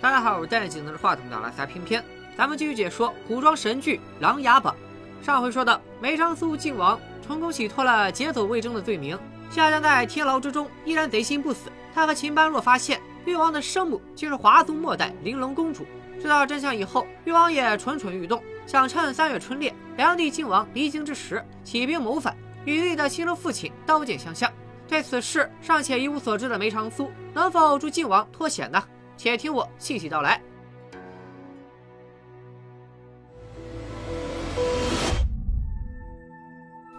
大家好，我是戴着镜头的话筒的拉撒偏偏，咱们继续解说古装神剧《琅琊榜》。上回说到，梅长苏靖王成功洗脱了劫走魏征的罪名，下降在天牢之中，依然贼心不死。他和秦般若发现誉王的生母竟是华族末代玲珑公主。知道真相以后，誉王也蠢蠢欲动，想趁三月春猎，梁帝靖王离京之时起兵谋反，与自己的亲生父亲刀剑相向。对此事尚且一无所知的梅长苏，能否助靖王脱险呢？且听我细细道来。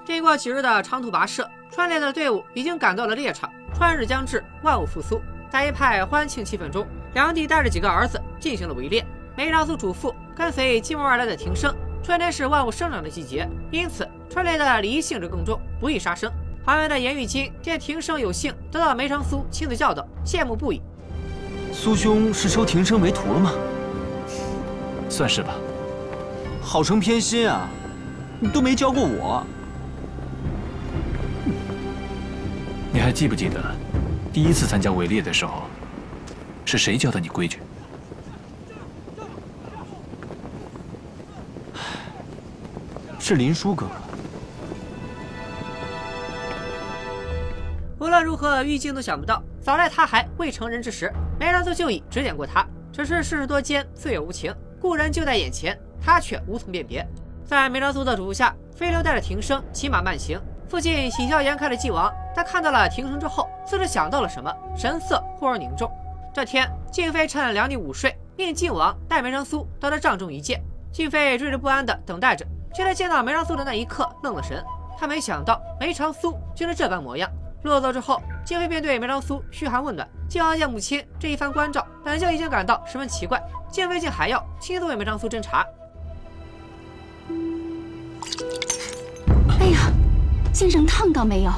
经过几日的长途跋涉，川猎的队伍已经赶到了猎场。春日将至，万物复苏，在一派欢庆气氛中，梁帝带着几个儿子进行了围猎。梅长苏嘱咐跟随晋王而来的庭生，春天是万物生长的季节，因此春猎的礼仪性质更重，不宜杀生。旁边的严玉金见庭生有幸得到梅长苏亲自教导，羡慕不已。苏兄是收庭生为徒了吗？算是吧。好生偏心啊！你都没教过我。你还记不记得，第一次参加围猎的时候，是谁教的你规矩？是林殊哥哥。无论如何，玉静都想不到，早在他还未成人之时，梅长苏就已指点过他。只是世事多艰，岁月无情，故人就在眼前，他却无从辨别。在梅长苏的嘱咐下，飞流带着庭生骑马慢行。父亲喜笑颜开的晋王，他看到了庭生之后，似是想到了什么，神色忽而凝重。这天，静妃趁梁帝午睡，命晋王带梅长苏到他帐中一见。静妃惴惴不安地等待着，却在见到梅长苏的那一刻愣了神。她没想到梅长苏竟是这般模样。落座之后，静妃便对梅长苏嘘寒问暖。晋王见母亲这一番关照，本就已经感到十分奇怪，剑飞竟还要亲自为梅长苏斟茶。哎呀！先生烫到没有？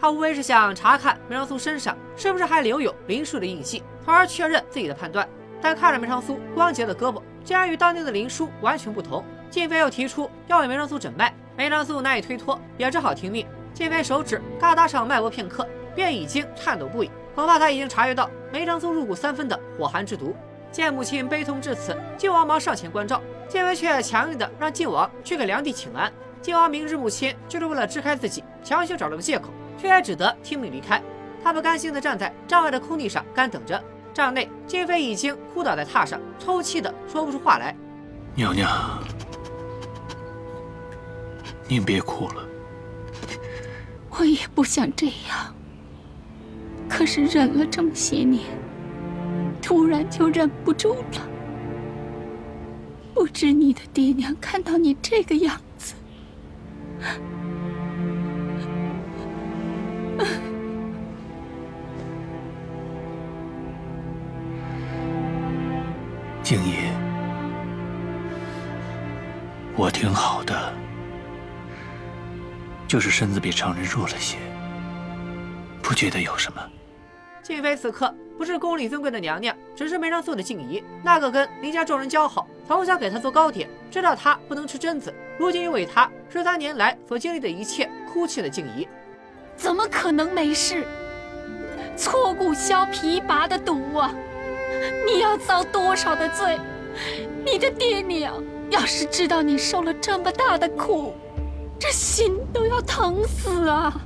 他无非是想查看梅长苏身上是不是还留有林殊的印记，从而确认自己的判断。但看着梅长苏光洁的胳膊，竟然与当年的林殊完全不同。晋妃又提出要为梅长苏诊脉，梅长苏难以推脱，也只好听命。晋妃手指嘎搭上脉搏片刻，便已经颤抖不已，恐怕他已经察觉到梅长苏入骨三分的火寒之毒。见母亲悲痛至此，靖王忙上前关照，建威却强硬的让靖王去给梁帝请安。靖王明知母亲就是为了支开自己，强行找了个借口，却也只得听命离开。他不甘心的站在帐外的空地上干等着。帐内，静妃已经哭倒在榻上，抽泣的说不出话来。娘娘，您别哭了。我也不想这样，可是忍了这么些年。突然就忍不住了，不知你的爹娘看到你这个样子，静怡，我挺好的，就是身子比常人弱了些，不觉得有什么。静妃此刻不是宫里尊贵的娘娘，只是梅长苏的静怡。那个跟林家众人交好，从小给她做糕点，知道她不能吃榛子，如今又为她十三年来所经历的一切哭泣的静怡，怎么可能没事？挫骨削皮拔的毒啊！你要遭多少的罪？你的爹娘要是知道你受了这么大的苦，这心都要疼死啊！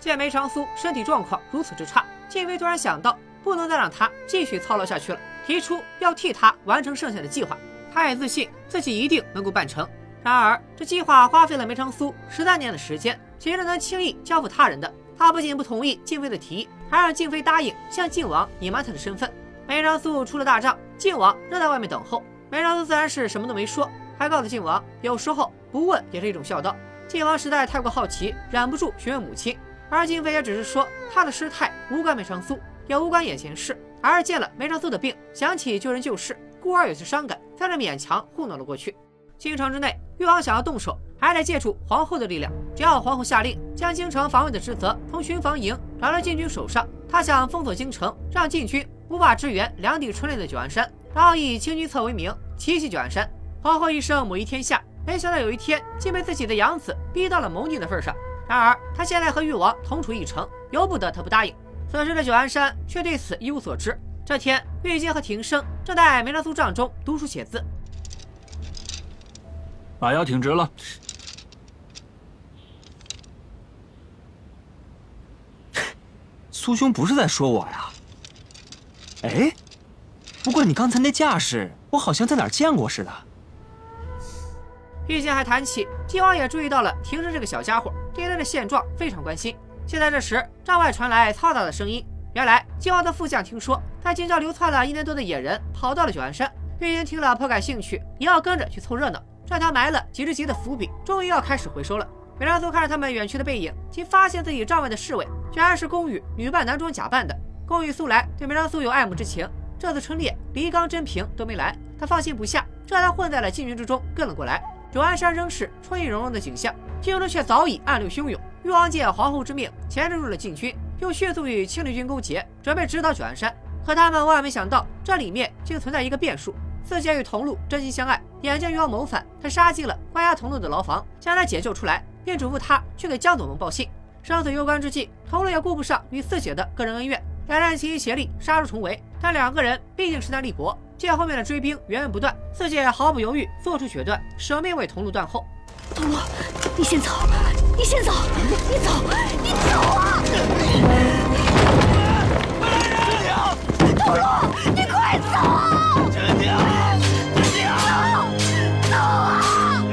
见梅长苏身体状况如此之差，静妃突然想到不能再让他继续操劳下去了，提出要替他完成剩下的计划。他也自信自己一定能够办成。然而这计划花费了梅长苏十三年的时间，岂是能轻易交付他人的？他不仅不同意静妃的提议，还让静妃答应向靖王隐瞒他的身份。梅长苏出了大帐，靖王仍在外面等候。梅长苏自然是什么都没说，还告诉靖王，有时候不问也是一种孝道。靖王实在太过好奇，忍不住询问母亲。而静妃也只是说，她的失态无关梅长苏，也无关眼前事，而是见了梅长苏的病，想起救人救世，故而有些伤感，在这勉强糊弄了过去。京城之内，誉王想要动手，还得借助皇后的力量。只要皇后下令将京城防卫的职责从巡防营转到禁军手上，他想封锁京城，让禁军无法支援两底春猎的九安山，然后以清君侧为名奇袭九安山。皇后一生母仪天下，没想到有一天竟被自己的养子逼到了谋逆的份上。然而他现在和誉王同处一城，由不得他不答应。此时的九安山却对此一无所知。这天，玉阶和庭生正在梅兰苏帐中读书写字。把腰挺直了。苏兄不是在说我呀？哎，不过你刚才那架势，我好像在哪儿见过似的。玉京还谈起，靖王也注意到了庭生这个小家伙，对他的现状非常关心。就在这时，帐外传来嘈杂的声音。原来靖王的副将听说，在京郊流窜了一年多的野人跑到了九安山。玉京听了颇感兴趣，也要跟着去凑热闹。这条埋了几十集的伏笔，终于要开始回收了。梅长苏看着他们远去的背影，竟发现自己帐外的侍卫居然是宫羽女扮男装假扮的。宫羽素来对梅长苏有爱慕之情，这次春猎，黎刚、真平都没来，他放心不下，这才混在了禁军之中跟了过来。九安山仍是春意融融的景象，京中却早已暗流汹涌。誉王借皇后之命潜入了禁军，又迅速与庆历军勾结，准备直捣九安山。可他们万万没想到，这里面竟存在一个变数。四姐与桐路真心相爱，眼见誉王谋反，他杀进了关押桐路的牢房，将他解救出来，并嘱咐他去给江左盟报信。生死攸关之际，桐路也顾不上与四姐的个人恩怨，两人齐心协力杀出重围。但两个人毕竟势单力薄。见后面的追兵源源不断，四姐毫不犹豫做出决断，舍命为桐路断后。桐路，你先走，你先走，你走，你走！啊！桐路，你快走！真娘，真娘，走！啊！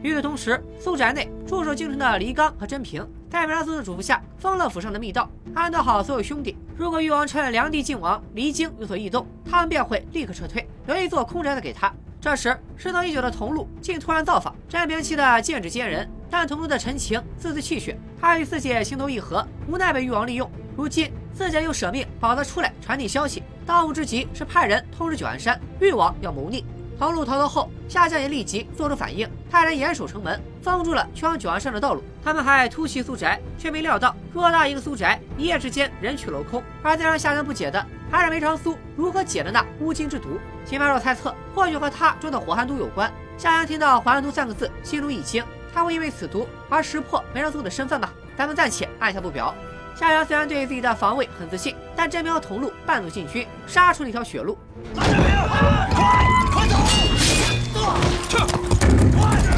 与此同时，苏宅内驻守京城的黎刚和甄平，在梅拉苏的嘱咐下，封了府上的密道，安顿好所有兄弟。如果誉王趁梁帝靖王离京有所异动，他们便会立刻撤退，留一座空宅子给他。这时，失踪已久的桐路竟突然造访，甄平气得剑指奸人。但桐路的陈情字字泣血，他与四姐情投意合，无奈被誉王利用。如今四姐又舍命保他出来传递消息，当务之急是派人通知九安山，誉王要谋逆。桐路逃脱后，夏江也立即做出反应，派人严守城门，封住了去往九安山的道路。他们还突袭苏宅，却没料到偌大一个苏宅，一夜之间人去楼空。而最让夏江不解的，还是梅长苏如何解的那乌金之毒。秦白若猜测，或许和他中的火寒毒有关。夏江听到“火寒毒”三个字，心中一惊，他会因为此毒而识破梅长苏的身份吗？咱们暂且按下不表。夏江虽然对自己的防卫很自信，但真平和桐路半路进军，杀出了一条血路。快快走！走！去！快点！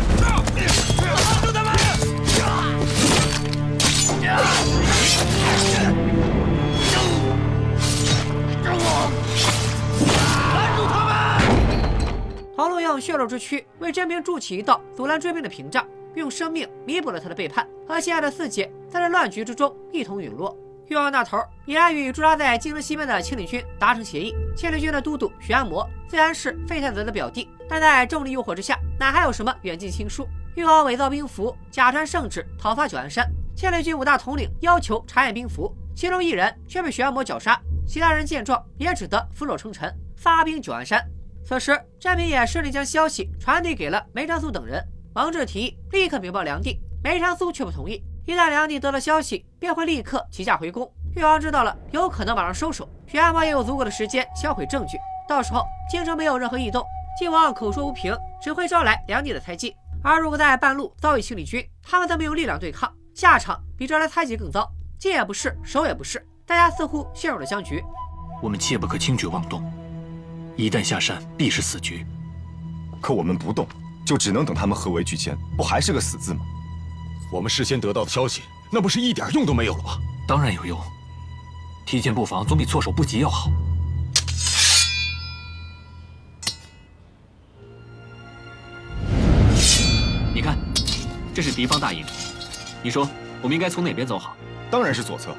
去！拦住他们！拦住他们！桐路用血肉之躯为真平筑起一道阻拦追兵的屏障，用生命弥补了他的背叛，和心爱的四姐在这乱局之中一同陨落。誉王那头已然与驻扎在京城西边的庆历军达成协议。庆历军的都督徐安摩虽然是废太子的表弟，但在重力诱惑之下，哪还有什么远近亲疏？誉王伪造兵符，假传圣旨讨伐九安山。庆历军五大统领要求查验兵符，其中一人却被徐安摩绞杀，其他人见状也只得俯首称臣，发兵九安山。此时，詹明也顺利将消息传递给了梅长苏等人。王志提议立刻禀报梁帝，梅长苏却不同意。一旦梁帝得到消息，便会立刻起驾回宫。誉王知道了，有可能马上收手。徐安摩也有足够的时间销毁证据，到时候京城没有任何异动，晋王口说无凭，只会招来梁帝的猜忌。而如果在半路遭遇庆历军，他们则没有力量对抗，下场比招来猜忌更糟。进也不是，守也不是，大家似乎陷入了僵局。我们切不可轻举妄动，一旦下山，必是死局。可我们不动，就只能等他们合围拒歼，不还是个死字吗？我们事先得到的消息，那不是一点用都没有了吗？当然有用，提前布防总比措手不及要好。你看，这是敌方大营，你说我们应该从哪边走好？当然是左侧。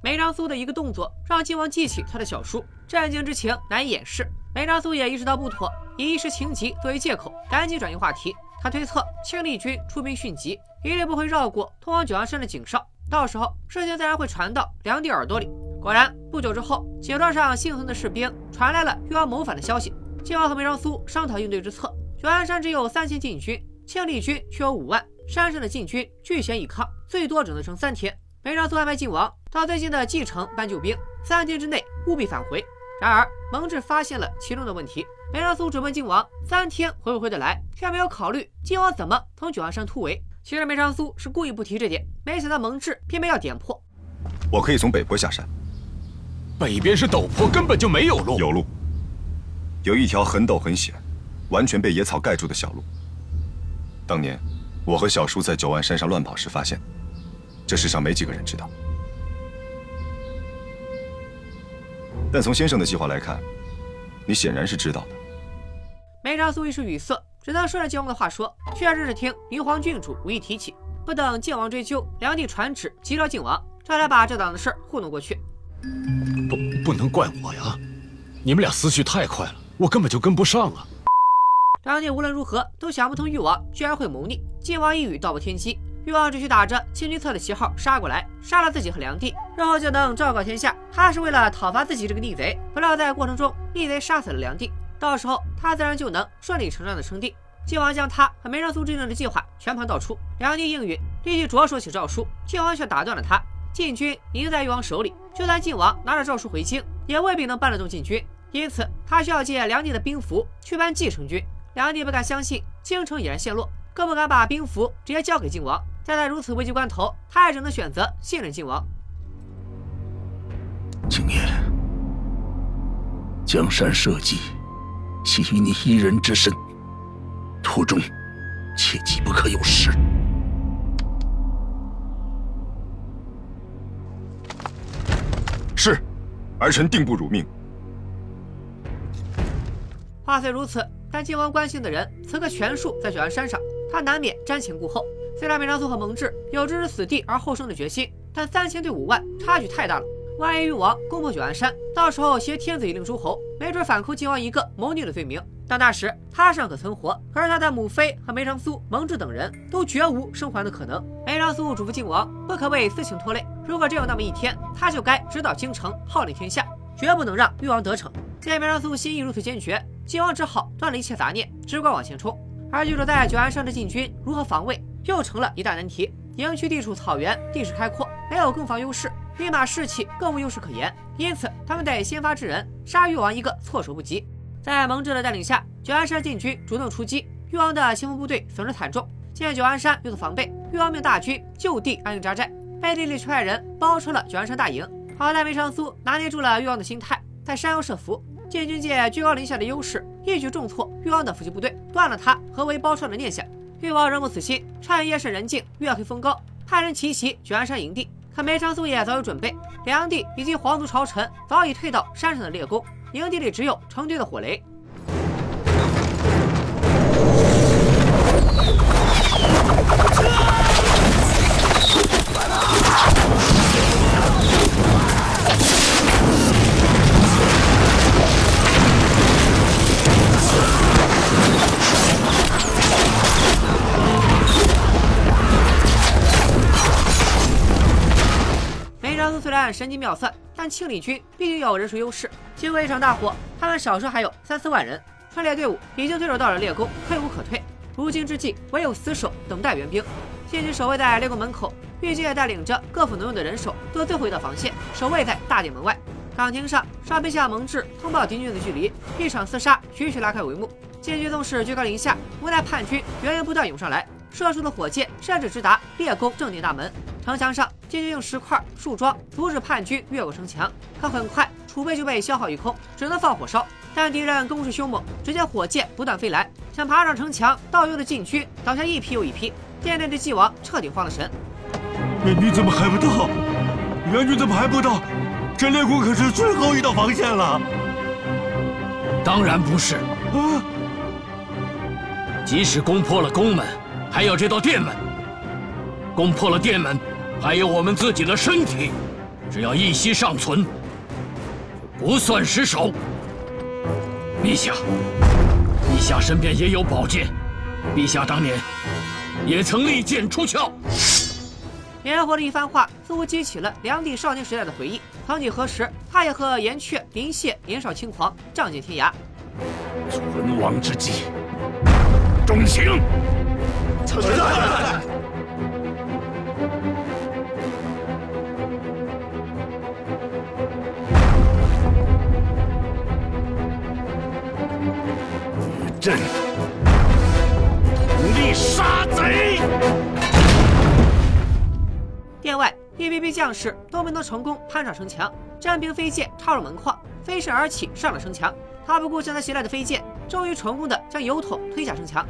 梅长苏的一个动作，让靖王记起他的小叔，战惊之情难以掩饰。梅长苏也意识到不妥，以一时情急作为借口，赶紧转移话题。他推测庆历军出兵迅疾，一定不会绕过通往九阳山的井哨，到时候事情自然会传到梁帝耳朵里。果然，不久之后，井哨上幸存的士兵传来了誉王谋反的消息。靖王和梅长苏商讨应对之策。九安山只有三千禁军，庆历军却有五万，山上的禁军据险以抗，最多只能撑三天。梅长苏安排靖王到最近的蓟城搬救兵，三天之内务必返回。然而，蒙挚发现了其中的问题。梅长苏准问靖王三天回不回得来，却没有考虑靖王怎么从九安山突围。其实梅长苏是故意不提这点，没想到蒙挚偏偏要点破。我可以从北坡下山，北边是陡坡，根本就没有路。有路，有一条很陡很险，完全被野草盖住的小路。当年我和小叔在九万山上乱跑时发现，这世上没几个人知道。但从先生的计划来看，你显然是知道的。梅长苏一时语塞，只能顺着靖王的话说，确实是听明皇郡主无意提起。不等靖王追究，梁帝传旨急召靖王，这才把这档子事糊弄过去。不，不能怪我呀！你们俩思绪太快了，我根本就跟不上啊！梁帝无论如何都想不通，誉王居然会谋逆。靖王一语道破天机，誉王只需打着清君侧的旗号杀过来，杀了自己和梁帝，日后就能昭告天下，他是为了讨伐自己这个逆贼。不料在过程中，逆贼杀死了梁帝，到时候他自然就能顺理成章的称帝。靖王将他和梅长苏之间的计划全盘道出，梁帝应允，立即着手写诏书。靖王却打断了他：禁军已经在誉王手里，就算靖王拿着诏书回京，也未必能搬得动禁军。因此，他需要借梁帝的兵符去搬继承军。梁帝不敢相信京城已然陷落，更不敢把兵符直接交给靖王。在如此危急关头，他也只能选择信任靖王。景烨，江山社稷，系于你一人之身，途中切记不可有失。是，儿臣定不辱命。话虽如此，但靖王关心的人此刻全数在九安山上，他难免瞻前顾后。虽然梅长苏和蒙挚有置之死地而后生的决心，但三千对五万差距太大了。万一誉王攻破九安山，到时候挟天子以令诸侯，没准反扣靖王一个谋逆的罪名。到那时他尚可存活，可是他的母妃和梅长苏、蒙挚等人都绝无生还的可能。梅长苏嘱咐靖王不可为私情拖累，如果真有那么一天，他就该直捣京城，号令天下，绝不能让誉王得逞。见梅长苏心意如此坚决，靖王只好断了一切杂念，只管往前冲。而居住在九安山的禁军如何防卫，又成了一大难题。营区地处草原，地势开阔，没有攻防优势，兵马士气更无优势可言，因此他们得先发制人，杀誉王一个措手不及。在蒙挚的带领下，九安山禁军主动出击，誉王的先锋部队损失惨重。见九安山有所防备，誉王命大军就地安营扎寨，背地里却派人包抄了九安山大营。好在梅长苏拿捏住了誉王的心态，在山腰设伏，禁军借居高临下的优势，一举重挫誉王的伏击部队，断了他合围包抄的念想。誉王仍不死心，趁夜深人静、月黑风高，派人奇袭九安山营地。可梅长苏也早有准备，梁帝以及皇族朝臣早已退到山上的猎宫，营地里只有成堆的火雷。神机妙算，但庆历军毕竟有人数优势。经过一场大火，他们少说还有三四万人，分裂队伍已经退守到了猎宫，退无可退。如今之计，唯有死守，等待援兵。禁军守卫在猎宫门口，玉阶也带领着各府能用的人手，做最后一道防线，守卫在大殿门外。岗亭上，哨兵向蒙挚通报敌军的距离，一场厮杀徐徐拉开帷幕。禁军纵使居高临下，无奈叛军源源不断涌上来，射出的火箭甚至直达猎宫正殿大门。城墙上，禁军用石块、树桩阻止叛军越过城墙，可很快储备就被消耗一空，只能放火烧。但敌人攻势凶猛，只见火箭不断飞来，想爬上城墙盗用的禁军倒下一批又一批。殿内的纪王彻底慌了神。援军怎么还不到？援军怎么还不到？这猎宫可是最后一道防线了。当然不是，啊！即使攻破了宫门，还有这道殿门。攻破了殿门，还有我们自己的身体，只要一息尚存，不算失手。陛下，陛下身边也有宝剑，陛下当年也曾利剑出鞘。连活的一番话，似乎激起了梁帝少年时代的回忆。曾几何时，他也和颜阙、林谢年少轻狂，仗剑天涯。存亡之际，忠行。在在。朕同力杀贼。殿外一批批将士都没能成功攀上城墙，战兵飞剑插入门框，飞身而起上了城墙。他不顾向他袭来的飞剑，终于成功的将油桶推下城墙。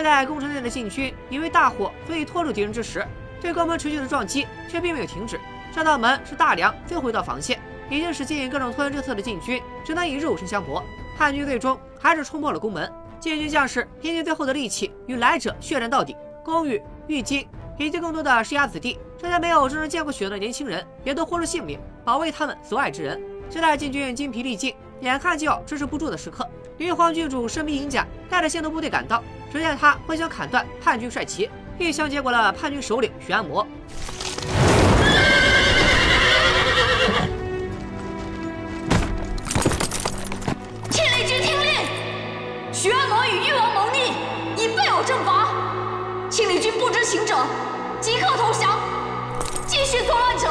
就在宫城内的禁军以为大火可以拖住敌人之时，对宫门持续的撞击却并没有停止。这道门是大梁最后一道防线，已经使尽各种拖延政策的禁军只能以肉身相搏。叛军最终还是冲破了宫门，禁军将士拼尽最后的力气与来者血战到底。宫羽、玉金以及更多的世家子弟，这些没有真正见过血的年轻人，也都豁出性命保卫他们所爱之人。就在禁军精疲力尽，眼看就要支持不住的时刻，女皇郡主身披银甲带着先头部队赶到。只见他挥枪砍断叛军帅旗，一枪结果了叛军首领许安魔。亲领军听令，徐安谋与誉王谋逆，已被我正法。亲领军不知情者，即刻投降；继续作乱者，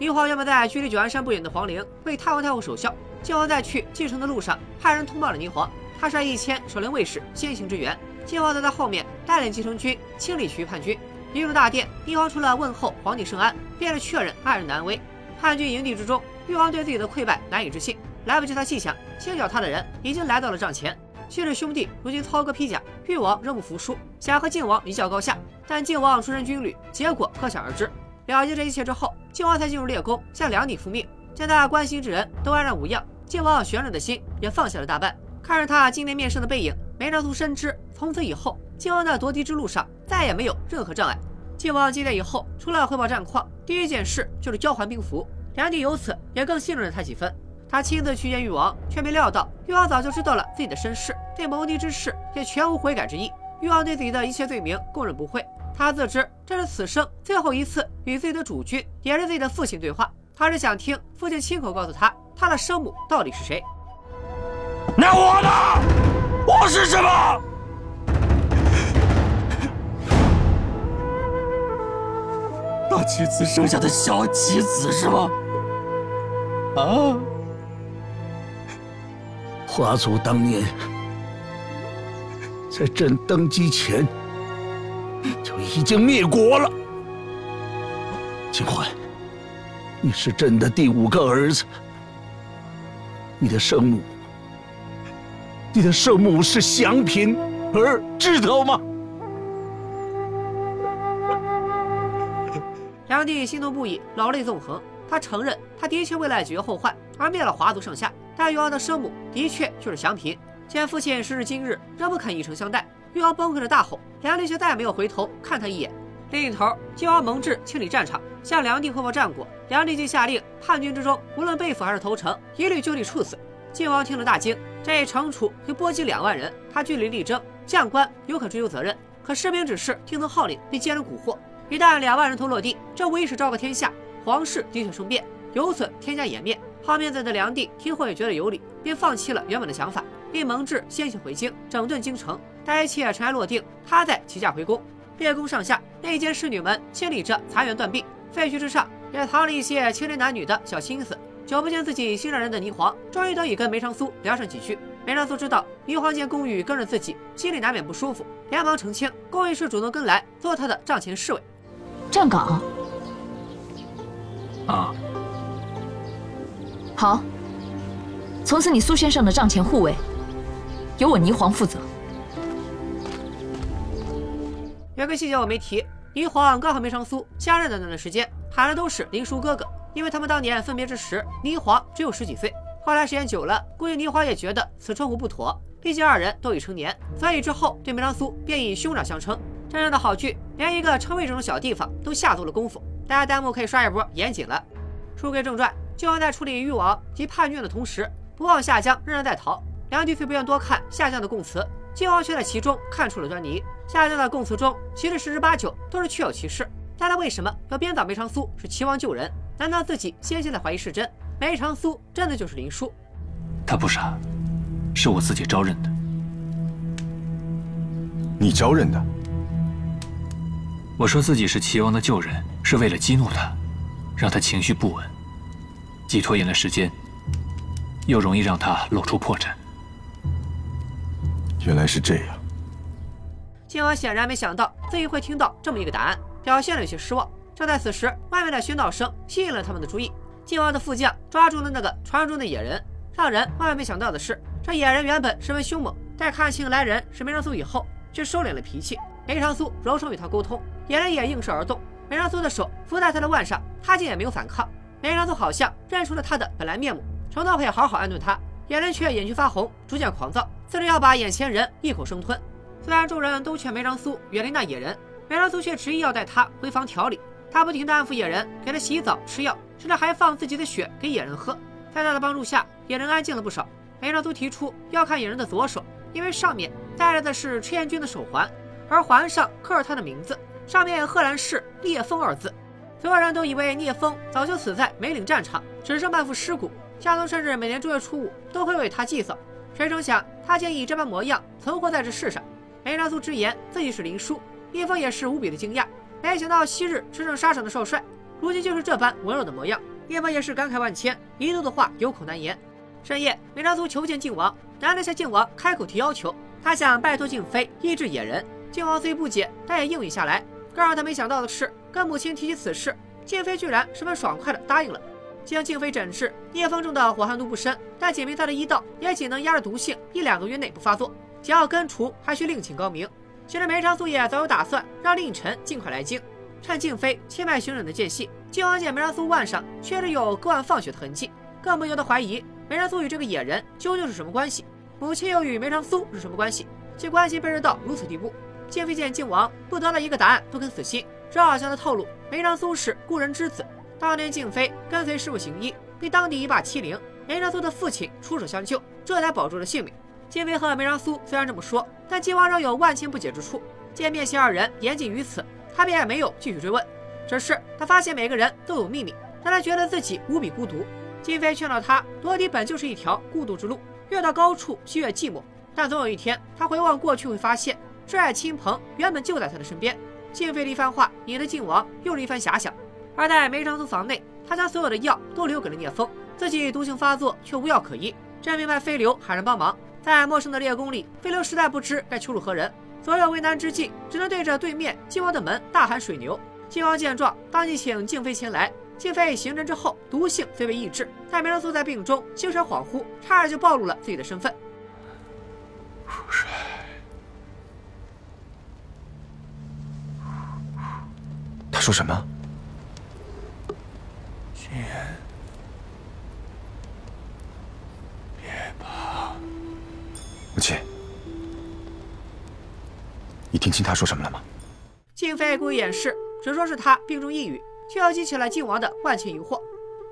宁皇原本在距离九安山不远的皇陵为太皇太后守孝，靖王在去继承的路上派人通报了霓凰，他率一千守陵卫士先行支援，靖王则在后面带领继承军清理其余叛军。一入大殿，霓凰除了问候皇帝圣安，便是确认爱人的安危。叛军营地之中，誉王对自己的溃败难以置信，来不及他细想，清剿他的人已经来到了帐前。昔日兄弟如今操戈披甲，誉王仍不服输，想和靖王一较高下，但靖王出身军旅，结果可想而知。了结这一切之后，靖王才进入烈宫向梁帝复命。见他关心之人都安然无恙，靖王悬着的心也放下了。大半。看着他今年面圣的背影，梅长苏深知从此以后，靖王的夺嫡之路上再也没有任何障碍。靖王进殿以后，除了。汇报战况，第一件事就是交还兵符。梁帝由此也更信任了。他几分。他亲自去见誉王，却没料到誉王早就知道了。自己的身世，对谋逆之事也全无悔改之意。誉王对自己的一切罪名供认不讳。他自知这是此生最后一次与自己的主君，也是自己的父亲对话。他是想听父亲亲口告诉他，他的生母到底是谁。那我呢？我是什么？大妻子生下的小棋子是吗？啊！华族当年在朕登基前就已经灭国了。金环，你是朕的第五个儿子，你的生母，你的生母是祥嫔儿，知道吗？梁帝心动不已，老泪纵横。他承认，他的确为了解决后患而灭了华族上下，但誉王的生母的确就是祥嫔。见父亲时至今日仍不肯以诚相待，誉王崩溃的大吼，梁帝却再也没有回头看他一眼。另一头，靖王蒙挚清理战场，向梁帝汇报战果。梁帝竟下令，叛军之中无论被俘还是投诚，一律就地处死。靖王听了大惊，这一惩处会波及两万人，他据理力争，将官有可追究责任，可士兵只是听从号令，被奸人蛊惑。一旦两万人头落地，这无疑是昭告天下，皇室的确生变，有损天下颜面。好面子的梁帝听后也觉得有理，便放弃了原本的想法，令蒙挚先行回京，整顿京城。待一切尘埃落定，他再起驾回宫。列宫上下内监侍女们清理着残垣断壁，废墟之上也藏了一些青年男女的小心思。久不见自己心上人的霓凰，终于得以跟梅长苏聊上几句。梅长苏知道霓凰见宫羽跟着自己，心里难免不舒服，连忙澄清，宫羽是主动跟来做他的帐前侍卫。站岗。啊，好，从此你苏先生的帐前护卫，由我霓凰负责。有个细节我没提，霓凰刚和梅长苏相认的那段时间，喊的都是林叔哥哥，因为他们当年分别之时，霓凰只有十几岁。后来时间久了，估计霓凰也觉得此称呼不妥，毕竟二人都已成年，所以之后对梅长苏便以兄长相称。真正的好剧连一个称谓这种小地方都下足了功夫。大家弹幕可以刷一波，严谨了。书归正传，靖王在处理誉王及叛军的同时，不忘下江，仍然在逃。梁帝虽不愿多看下江的供词，靖王却在其中看出了端倪。下江的供词中，其实十之八九都是确有其事。但他为什么要编造梅长苏是齐王救人？难道自己先前的怀疑是真？梅长苏真的就是林殊？他不傻，是我自己招认的。你招认的？我说自己是齐王的旧人，是为了激怒他，让他情绪不稳，既拖延了时间，又容易让他露出破绽。原来是这样。靖王显然没想到自己会听到这么一个答案，表现了有些失望。正在此时，外面的喧闹声吸引了他们的注意。靖王的副将抓住了那个传说中的野人。让人万万没想到的是，这野人原本十分凶猛，在看清来人是梅长苏以后，却收敛了脾气。梅长苏柔声与他沟通，野人也应声而动。梅长苏的手扶在他的腕上，他竟也没有反抗。梅长苏好像认出了他的本来面目，承诺会好好安顿他。野人却眼睛发红，逐渐狂躁，似是要把眼前人一口生吞。虽然众人都劝梅长苏远离那野人，梅长苏却执意要带他回房调理。他不停地安抚野人，给他洗澡、吃药，甚至还放自己的血给野人喝。在他的帮助下，野人安静了不少。梅长苏提出要看野人的左手，因为上面戴着的是赤焰军的手环，而环上刻着他的名字，上面赫然是“聂风”二字。所有人都以为聂风早就死在梅岭战场，只剩半副尸骨。夏宗甚至每年正月初五都会为他祭扫。谁成想他竟以这般模样存活在这世上。梅长苏直言自己是林殊，叶风也是无比的惊讶。没想到昔日驰骋沙场的少帅，如今就是这般温柔的模样。叶风也是感慨万千，一肚子话有口难言。深夜，梅长苏求见靖王，难得向靖王开口提要求，他想拜托靖妃医治野人。靖王虽不解，但也应允下来。更让他没想到的是，跟母亲提起此事，靖妃居然十分爽快的答应了。将静妃诊治，聂风中的火寒毒不深，但仅凭他的医道，也仅能压着毒性，一两个月内不发作。想要根除，还需另请高明。其实梅长苏也早有打算，让令臣尽快来京，趁静妃切脉寻诊的间隙，靖王见梅长苏腕上确实有割腕放血的痕迹，更不由得怀疑梅长苏与这个野人究竟是什么关系，母亲又与梅长苏是什么关系？其关系被人到如此地步。静妃见靖王不得了一个答案，不肯死心，只好向他透露梅长苏是故人之子。当年静妃跟随师傅行医，被当地一霸欺凌，梅长苏的父亲出手相救，这才保住了性命。静妃和梅长苏虽然这么说，但靖王仍有万千不解之处。见面前二人言尽于此，他便也没有继续追问。只是他发现每个人都有秘密，让他觉得自己无比孤独。静妃劝导他，夺嫡本就是一条孤独之路，越到高处就越寂寞。但总有一天，他回望过去，会发现挚爱亲朋原本就在他的身边。静妃的一番话引得靖王又是一番遐想。而在梅长苏房内，他将所有的药都留给了聂风，自己毒性发作却无药可医，真明白飞流喊人帮忙。在陌生的猎宫里，飞流实在不知该求助何人，左右为难之际，只能对着对面靖王的门大喊“水牛”。靖王见状，当即请静妃前来。静妃行针之后，毒性虽未抑制，但梅长苏在病中精神恍惚，差点就暴露了自己的身份。他说什么？君言，别怕。母亲，你听清他说什么了吗？静妃故意掩饰，只说是他病中抑郁，却又激起了靖王的万千疑惑。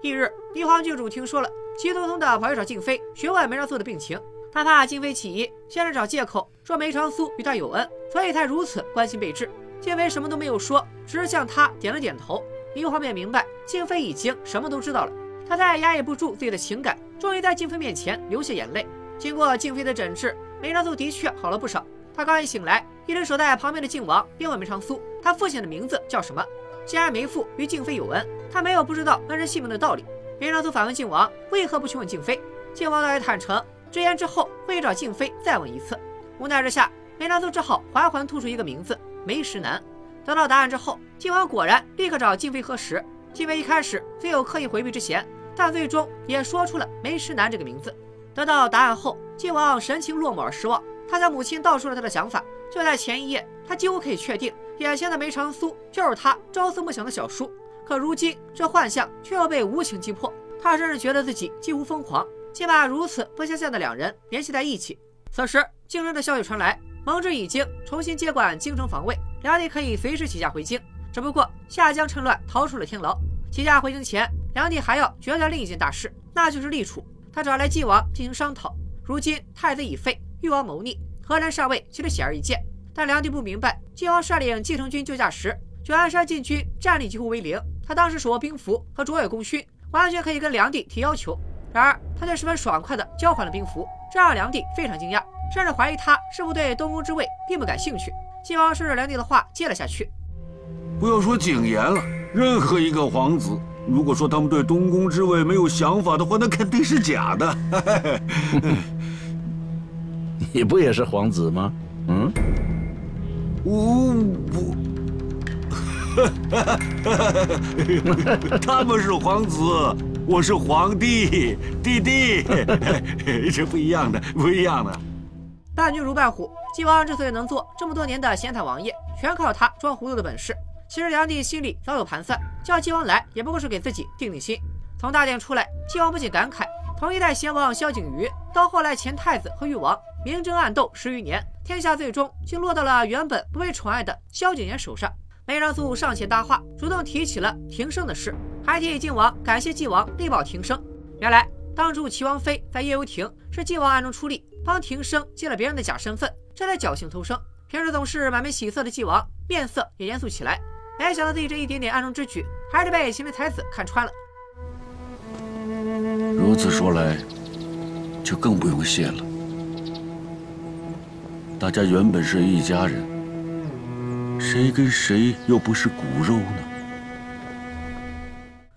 翌日，霓凰郡主听说了，急匆匆的跑去找静妃询问梅长苏的病情。他怕静妃起疑，先是找借口说梅长苏与他有恩，所以才如此关心备至。静妃什么都没有说，只是向他点了点头。霓凰便明白静妃已经什么都知道了。他再压抑不住自己的情感，终于在静妃面前流下眼泪。经过静妃的诊治，梅长苏的确好了不少。他刚一醒来，一直守在旁边的靖王便问梅长苏：“他父亲的名字叫什么？”既然梅父与静妃有恩，他没有不知道恩人性命的道理。梅长苏反问靖王：“为何不去问静妃？”靖王倒也坦诚，直言之后会找静妃再问一次。无奈之下，梅长苏只好缓缓吐出一个名字：梅石南。得到答案之后，靖王果然立刻找静妃核实。静妃一开始虽有刻意回避之嫌，但最终也说出了梅石南这个名字。得到答案后，靖王神情落寞而失望。他向母亲道出了他的想法。就在前一夜，他几乎可以确定，眼前的梅长苏就是他朝思暮想的小叔。可如今，这幻象却又被无情击破。他甚至觉得自己几乎疯狂，竟把如此不相像的两人联系在一起。此时，京城的消息传来，蒙挚已经重新接管京城防卫，梁帝可以随时起驾回京。只不过夏江趁乱逃出了天牢。起驾回京前，梁帝还要决断另一件大事，那就是立储。他找来晋王进行商讨。如今太子已废，誉王谋逆，河南上位其实显而易见。但梁帝不明白，晋王率领继承军救驾时，九安山禁军战力几乎为零。他当时手握兵符和卓越功勋，完全可以跟梁帝提要求。然而他却十分爽快地交还了兵符，这让梁帝非常惊讶，甚至怀疑他是否对东宫之位并不感兴趣。晋王顺着梁帝的话接了下去：“不要说景琰了，任何一个皇子，如果说他们对东宫之位没有想法的话，那肯定是假的。你不也是皇子吗？嗯，我我。”他们是皇子，我是皇帝，弟弟，是不一样的，不一样的。伴君如伴虎，晋王之所以能做这么多年的闲谈王爷，全靠他装糊涂的本事。其实梁帝心里早有盘算，叫晋王来也不过是给自己定定心。从大殿出来，晋王不禁感慨：从一代贤王萧景瑜，到后来前太子和誉王，明争暗斗十余年，天下最终竟落到了原本不被宠爱的萧景琰手上。梅长苏上前搭话，主动提起了庭生的事，还替晋王感谢晋王力保庭生。原来当初齐王妃在夜游亭，是晋王暗中出力帮庭生借了别人的假身份，这才侥幸偷生。平时总是满面喜色的纪王面色也严肃起来，没想到自己这一点点暗中之举，还是被秦梅才子看穿了。如此说来，就更不用谢了。大家原本是一家人。谁跟谁又不是骨肉呢？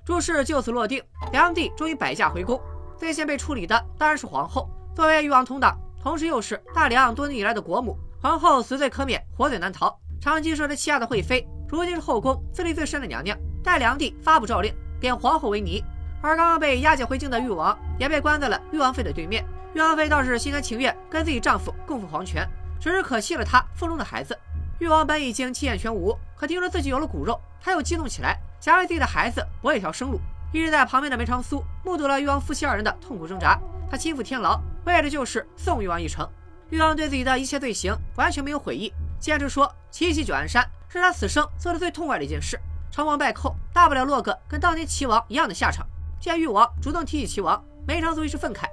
诸事就此落定，梁帝终于摆驾回宫。最先被处理的当然是皇后，作为誉王同党，同时又是大梁多年以来的国母，皇后死罪可免，活罪难逃。长期受着欺压的惠妃，如今是后宫资历最深的娘娘，待梁帝发布诏令，贬皇后为尼。而刚刚被押解回京的誉王，也被关在了誉王妃的对面。誉王妃倒是心甘情愿跟自己丈夫共赴黄泉，只是可惜了她腹中的孩子。誉王本已经气焰全无，可听说自己有了骨肉，他又激动起来，想为自己的孩子搏一条生路。一直在旁边的梅长苏目睹了誉王夫妻二人的痛苦挣扎，他亲赴天牢，为的就是送誉王一程。誉王对自己的一切罪行完全没有悔意，坚持说七袭九安山是他此生做的最痛快的一件事。成王败寇，大不了落个跟当年齐王一样的下场。见誉王主动提起齐王，梅长苏一时愤慨：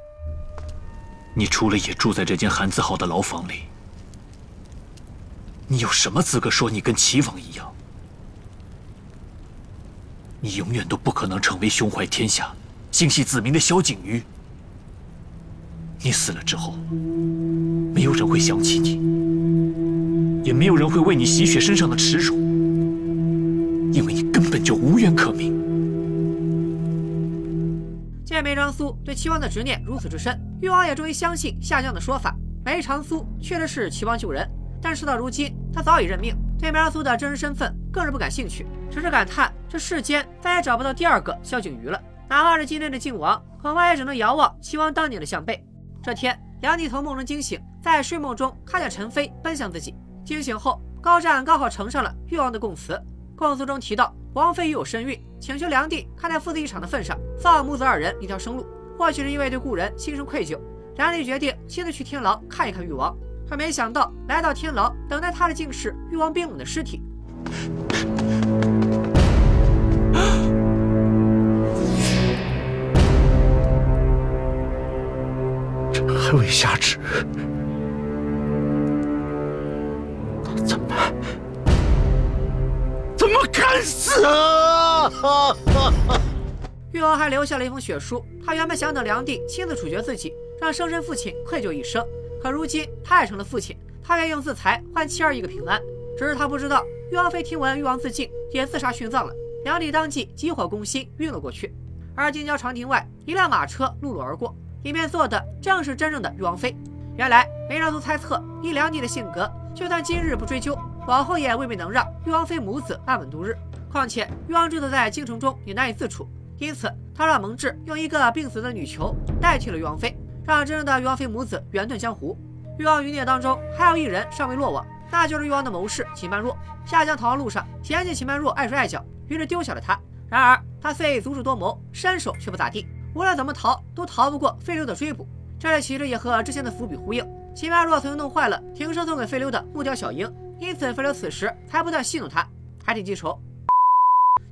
你除了也住在这间韩字号的牢房里。你有什么资格说你跟齐王一样？你永远都不可能成为胸怀天下、心系子民的萧景瑜。你死了之后，没有人会想起你，也没有人会为你洗雪身上的耻辱，因为你根本就无缘可名。见梅长苏对齐王的执念如此之深，誉王也终于相信夏江的说法，梅长苏确实是齐王救人。但事到如今，他早已认命，对梅长苏的真实身份更是不感兴趣，只是感叹这世间再也找不到第二个萧景瑜了。哪怕是今天的靖王，恐怕也只能遥望齐王当年的项背。这天，梁帝从梦中惊醒，在睡梦中看见陈飞奔向自己。惊醒后，高湛刚好呈上了誉王的供词，供词中提到王妃已有身孕，请求梁帝看在父子一场的份上，放母子二人一条生路。或许是因为对故人心生愧疚，梁帝决定亲自去天牢看一看誉王。可没想到，来到天牢，等待他的竟是誉王冰冷的尸体。还未下旨，他怎么怎么敢死啊？誉王还留下了一封血书，他原本想等梁帝亲自处决自己，让生身父亲愧疚一生。可如今他也成了父亲，他愿用自裁换妻儿一个平安。只是他不知道，誉王妃听闻誉王自尽，也自杀殉葬了。梁帝当即急火攻心，晕了过去。而京郊长亭外，一辆马车碌碌而过，里面坐的正是真正的玉王妃。原来梅长苏猜测，以梁帝的性格，就算今日不追究，往后也未必能让玉王妃母子安稳度日。况且玉王之子在京城中也难以自处，因此他让蒙挚用一个病死的女囚代替了玉王妃。让真正的玉王妃母子远遁江湖。玉王余孽当中还有一人尚未落网，那就是玉王的谋士秦般若。下江逃亡路上，嫌弃秦般若碍手碍脚，于是丢下了他。然而他虽足智多谋，身手却不咋地，无论怎么逃都逃不过费溜的追捕。这里其实也和之前的伏笔呼应。秦般若曾经弄坏了停生送给费溜的木雕小鹰，因此飞流此时才不断戏弄他，还挺记仇。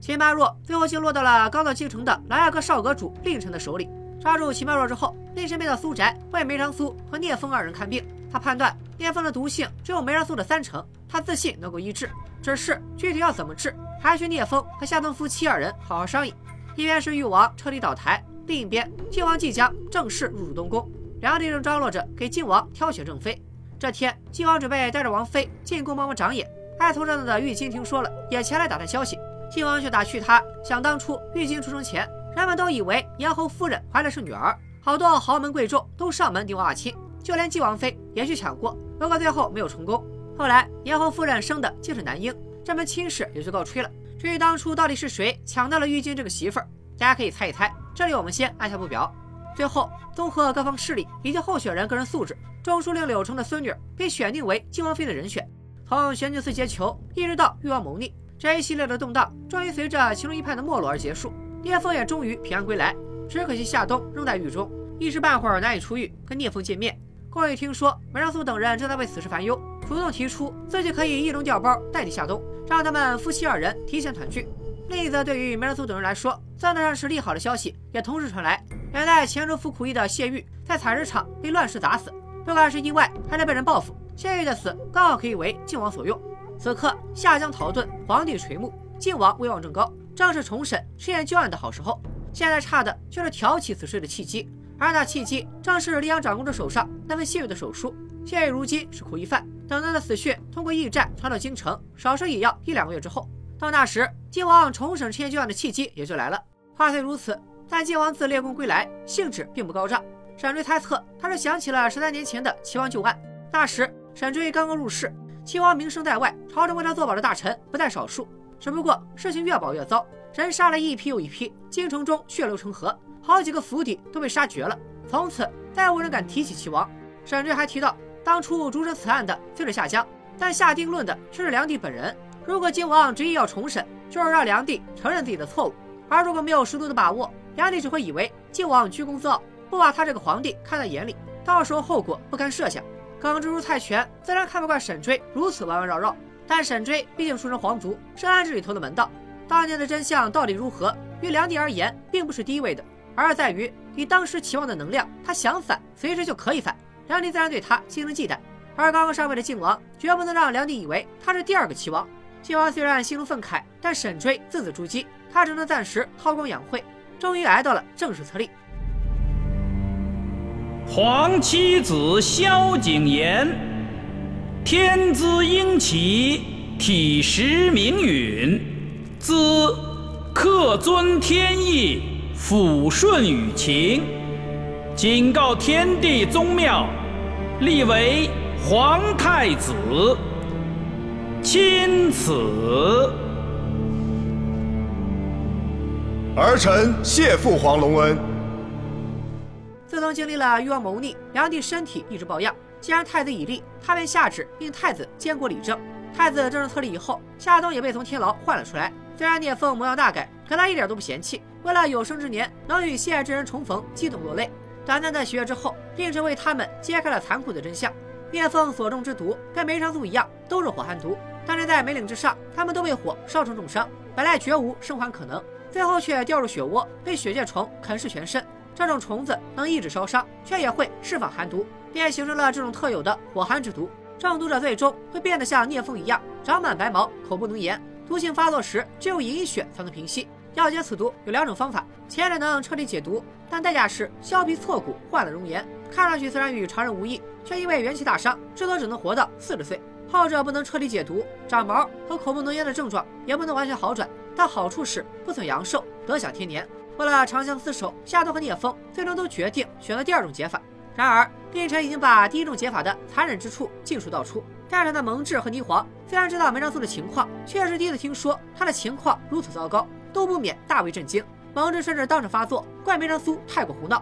秦般若最后竟落到了刚到京城的琅琊阁少阁主令臣的手里。抓住秦般若之后，令臣便到苏宅为梅长苏和聂风二人看病。他判断聂风的毒性只有梅长苏的三成，他自信能够医治，只是具体要怎么治，还需聂风和夏冬夫妻二人好好商议。一边是誉王彻底倒台，另一边靖王即将正式入主东宫，两地正张罗着给靖王挑选正妃。这天，靖王准备带着王妃进宫帮忙长眼。爱凑热闹的玉京听说了，也前来打探消息。靖王却打趣他：想当初玉京出生前，人们都以为燕侯夫人怀的是女儿，好多豪门贵胄都上门顶娃娃亲，就连靖王妃也去抢过，不过最后没有成功。后来燕侯夫人生的竟是男婴，这门亲事也就告吹了。至于当初到底是谁抢到了玉京这个媳妇儿，大家可以猜一猜。这里我们先按下不表。最后，综合各方势力以及候选人个人素质，中书令柳成的孙女被选定为靖王妃的人选。从玄镜寺劫囚一直到誉王谋逆，这一系列的动荡终于随着其中一派的没落而结束。聂风也终于平安归来，只可惜夏冬仍在狱中，一时半会儿难以出狱跟聂风见面。宫里听说梅长苏等人正在为此事烦忧，主动提出自己可以一龙调包代替夏冬。让他们夫妻二人提前团聚。另一则对于梅兰苏等人来说，算得上是利好的消息，也同时传来：远在黔州服苦役的谢玉，在采石场被乱石砸死。不管是意外还是被人报复，谢玉的死刚好可以为靖王所用。此刻夏江逃遁，皇帝垂暮，靖王威望正高，正是重审赤焰旧案的好时候。现在差的就是挑起此事的契机，而那契机正是黎阳长公主手上那份谢玉的手书。谢玉如今是苦役犯。等他的死讯通过驿站传到京城，少说也要一两个月之后。到那时，靖王重审赤焰旧案的契机也就来了。话虽如此，但靖王自列功归来，兴致并不高涨。沈追猜测，他是想起了十三年前的齐王旧案。那时，沈追刚刚入仕，齐王名声在外，朝中为他作保的大臣不在少数。只不过事情越搞越糟，人杀了一批又一批，京城中血流成河，好几个府邸都被杀绝了。从此，再无人敢提起齐王。沈追还提到。当初主审此案的虽是夏江，但下定论的却是梁帝本人。如果靖王执意要重审，就是让梁帝承认自己的错误；而如果没有十足的把握，梁帝只会以为靖王居功自傲，不把他这个皇帝看在眼里，到时候后果不堪设想。耿直如蔡权自然看不惯沈追如此弯弯绕绕，但沈追毕竟出身皇族，是安治里头的门道。当年的真相到底如何，于梁帝而言并不是第一位的，而在于以当时齐王的能量，他想反随时就可以反。梁帝自然对他心生忌惮，而刚刚上位的靖王绝不能让梁帝以为他是第二个齐王。靖王虽然心中愤慨，但沈追字字珠玑，他只能暂时韬光养晦。终于挨到了正式册立。皇七子萧景琰，天资英奇，体实明允，兹克遵天意，抚顺与情。警告天地宗庙，立为皇太子。钦此。儿臣谢父皇隆恩。自从经历了誉王谋逆，梁帝身体一直抱恙。既然太子已立，他便下旨命太子监国理政。太子正式册立以后，夏冬也被从天牢换了出来。虽然聂风模样大改，可他一点都不嫌弃。为了有生之年能与心爱之人重逢，激动落泪。短暂的喜悦之后，令臣为他们揭开了残酷的真相。聂风所中之毒跟梅长苏一样，都是火寒毒。但是在梅岭之上，他们都被火烧成重伤，本来绝无生还可能，最后却掉入血窝，被血界虫啃噬全身。这种虫子能抑制烧伤，却也会释放寒毒，便形成了这种特有的火寒之毒。中毒者最终会变得像聂风一样，长满白毛，口不能言。毒性发作时，只有饮血才能平息。要解此毒有两种方法，前者能彻底解毒，但代价是削皮挫骨，换了容颜。看上去虽然与常人无异，却因为元气大伤，至多只能活到四十岁。后者不能彻底解毒，长毛和口不能言的症状也不能完全好转，但好处是不损阳寿，得享天年。为了长相厮守，夏冬和聂风最终都决定选择第二种解法。然而，令臣已经把第一种解法的残忍之处尽数道出。战场的蒙挚和霓凰虽然知道梅长苏的情况，却是第一次听说他的情况如此糟糕。都不免大为震惊，蒙挚甚至当场发作，怪梅长苏太过胡闹。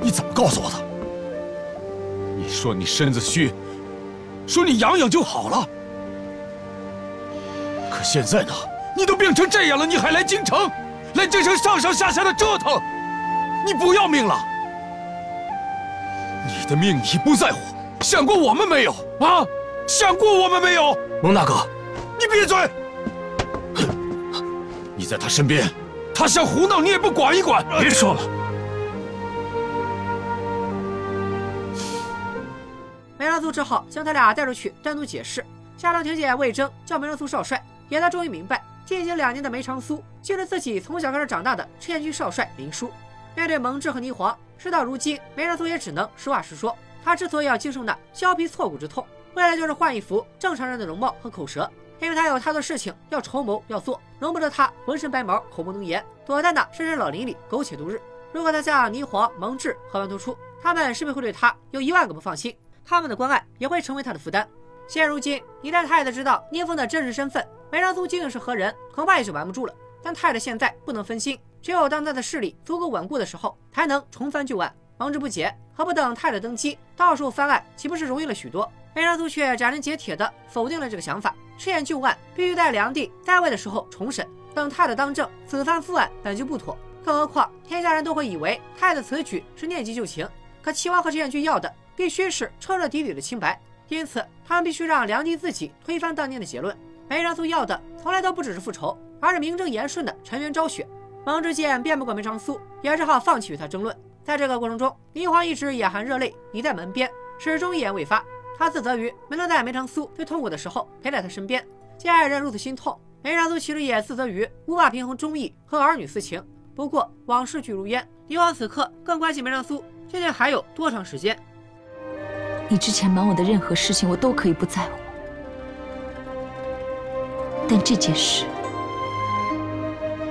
你怎么告诉我的？你说你身子虚，说你养养就好了。可现在呢？你都病成这样了，你还来京城，来京城上上下下的折腾，你不要命了？你的命你不在乎，想过我们没有啊？想过我们没有？蒙大哥，你闭嘴！你在他身边，他想胡闹，你也不管一管。别说了。梅长苏只好将他俩带出去单独解释。夏长听见魏征叫梅长苏少帅，也才终于明白，进京两年的梅长苏竟是自己从小跟着长大的赤焰军少帅林殊。面对蒙挚和霓凰，事到如今，梅长苏也只能实话实说。他之所以要经受那削皮挫骨之痛，为了就是换一副正常人的容貌和口舌，因为他有太多事情要筹谋要做，容不得他浑身白毛、口不能言，躲在那深山老林里苟且度日。如果他向霓凰、蒙挚和盘托出，他们势必会对他有一万个不放心，他们的关爱也会成为他的负担。现如今，一旦太子知道聂风的真实身份，梅长苏究竟是何人，恐怕也就瞒不住了。但太子现在不能分心，只有当他的势力足够稳固的时候，才能重翻旧案。蒙挚不解，何不等太子登基，到时候翻案岂不是容易了许多？梅长苏却斩钉截铁地否定了这个想法，赤焰旧案必须在梁帝在位的时候重审，等太子当政，此番复案本就不妥。更何况天下人都会以为太子此举是念及旧情，可齐王和赤焰军要的必须是彻彻底底的清白。因此，他们必须让梁帝自己推翻当年的结论。梅长苏要的从来都不只是复仇，而是名正言顺的沉冤昭雪。蒙之见辩不过梅长苏，也只好放弃与他争论。在这个过程中，霓凰一直眼含热泪，倚在门边，始终一言未发。他自责于没能在梅长苏最痛苦的时候陪在他身边。见爱人如此心痛，梅长苏其实也自责于无法平衡忠义和儿女私情。不过往事俱如烟，霓凰此刻更关心梅长苏究竟还有多长时间。你之前瞒我的任何事情，我都可以不在乎。但这件事，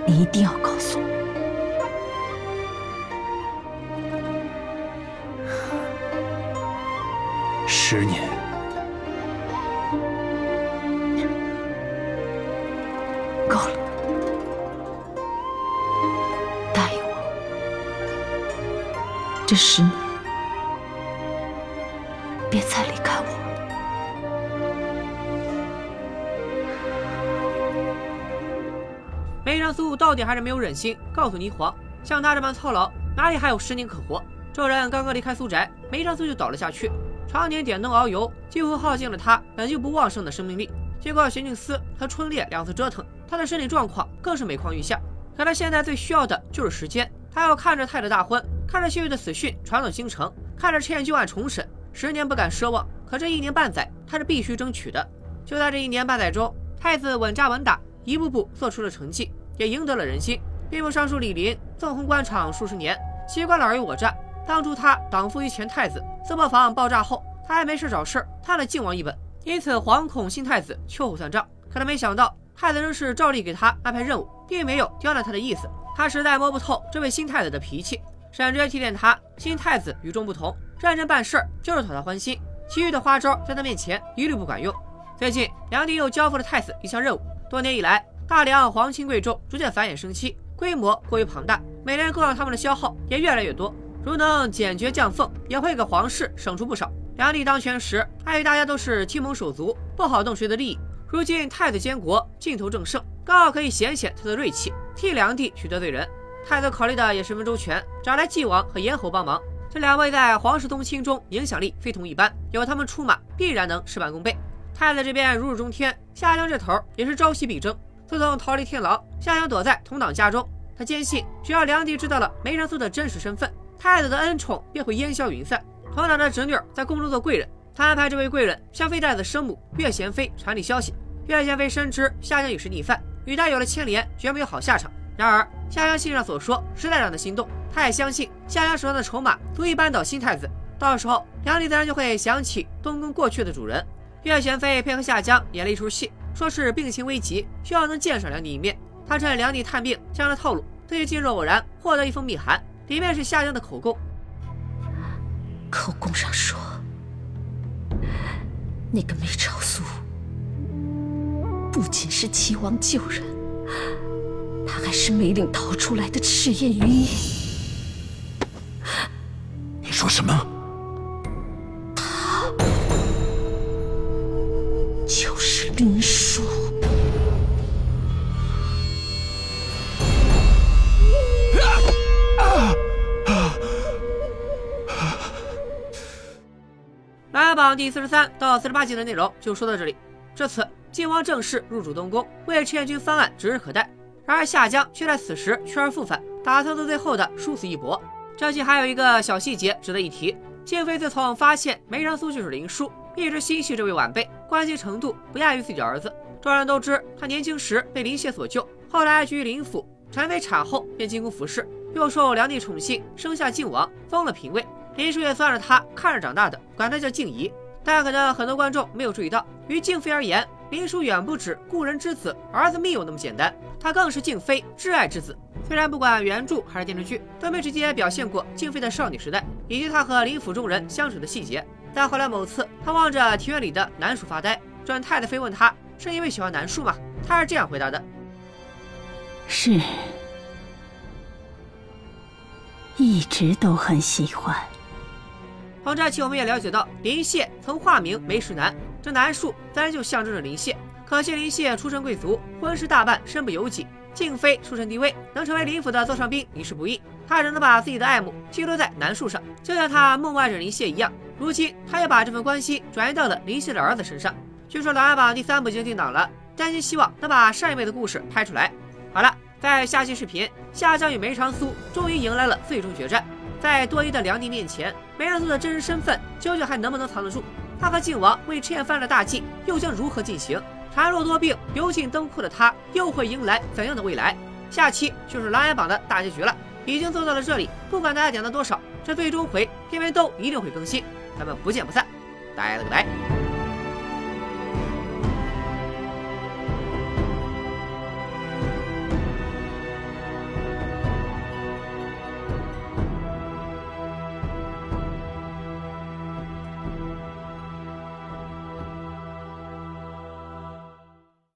你一定要告诉我。十年，够了，答应我，这十年。到底还是没有忍心告诉霓凰，像他这般操劳，哪里还有十年可活？众人刚刚离开苏宅，梅长苏就倒了下去。常年点灯熬油，几乎耗尽了他本就不旺盛的生命力。经过玄镜司和春烈两次折腾，他的身体状况更是每况愈下。可他现在最需要的就是时间，他要看着太子大婚，看着谢玉的死讯传到京城，看着赤焰旧案重审。十年不敢奢望，可这一年半载，他是必须争取的。就在这一年半载中，太子稳扎稳打，一步步做出了成绩，也赢得了人心。兵部尚书李林纵横官场数十年，习惯了尔虞我诈。当初他挡夫于前太子自破坊爆炸后，他还没事找事探了靖王一本，因此惶恐新太子秋后算账。可他没想到，太子仍是照例给他安排任务，并没有刁难他的意思。他实在摸不透这位新太子的脾气，沈直提点他，新太子与众不同。认真办事就是讨他欢心，其余的花招在他面前一律不管用。最近，梁帝又交付了太子一项任务。多年以来，大梁皇亲贵胄逐渐繁衍生息，规模过于庞大，每年供养他们的消耗也越来越多。如能减爵降俸，也会给皇室省出不少。梁帝当权时，碍于大家都是亲盟手足，不好动谁的利益。如今太子监国，劲头正盛，刚好可以显显他的锐气，替梁帝去得罪人。太子考虑的也十分周全，找来纪王和燕侯帮忙。这两位在皇室宗亲中影响力非同一般，有他们出马，必然能事半功倍。太子这边如日中天，夏江这头也是朝夕必争。自从逃离天牢，夏江躲在同党家中，他坚信只要梁帝知道了梅长苏的真实身份，太子的恩宠便会烟消云散。同党的侄女在宫中做贵人，他安排这位贵人向妃太子生母岳贤妃传递消息。岳贤妃深知夏江已是逆犯，与他有了牵连，绝没有好下场。然而夏江信上所说实在让他心动。他也相信夏江手上的筹码足以扳倒新太子，到时候梁帝自然就会想起东宫过去的主人。岳贤妃配合夏江演了一出戏，说是病情危急，需要能见上梁帝一面。他趁梁帝探病，这样的套路，自己今日偶然获得一封密函，里面是夏江的口供。口供上说，那个梅超苏不仅是齐王旧人，他还是梅岭逃出来的赤焰余孽。说什么？林殊。琅琊榜第四十三到四十八集的内容就说到这里。这次晋王正式入主东宫，为赤焰军翻案指日可待。然而夏江却在此时去而复返，打算做最后的殊死一搏。这集还有一个小细节值得一提：静妃自从发现梅长苏就是林殊，一直心系这位晚辈，关心程度不亚于自己的儿子。众人都知他年轻时被林谢所救，后来居于林府。陈妃产后便进宫服侍，又受梁帝宠幸，生下靖王，封了嫔位。林叔也算是他看着长大的，管他叫静怡。但可能很多观众没有注意到，于静妃而言，林叔远不止故人之子、儿子密友那么简单，他更是静妃挚爱之子。虽然不管原著还是电视剧都没直接表现过静妃的少女时代以及她和林府众人相处的细节，但后来某次，他望着庭院里的南树发呆，转太太妃问他是因为喜欢南树吗？他是这样回答的：“是，一直都很喜欢。”从这期，我们也了解到林谢曾化名梅石南，这南树自然就象征着林谢。可惜林谢出身贵族，婚事大半身不由己。静妃出身低微，能成为林府的座上宾已是不易，他只能把自己的爱慕寄托在南树上，就像他梦外着林谢一样。如今，他也把这份关心转移到了林谢的儿子身上。据说《琅琊榜》第三部已经定档了，担心希望能把上一辈的故事拍出来。好了，在下期视频，夏江与梅长苏终于迎来了最终决战。在多疑的梁帝面前，梅长苏的真实身份究竟还能不能藏得住？他和靖王为赤焰犯了大计，又将如何进行？孱弱多病、油尽灯枯的他，又会迎来怎样的未来？下期就是《琅琊榜》的大结局了。已经做到了这里，不管大家讲的多少，这最终回片尾都一定会更新。咱们不见不散，拜了个拜。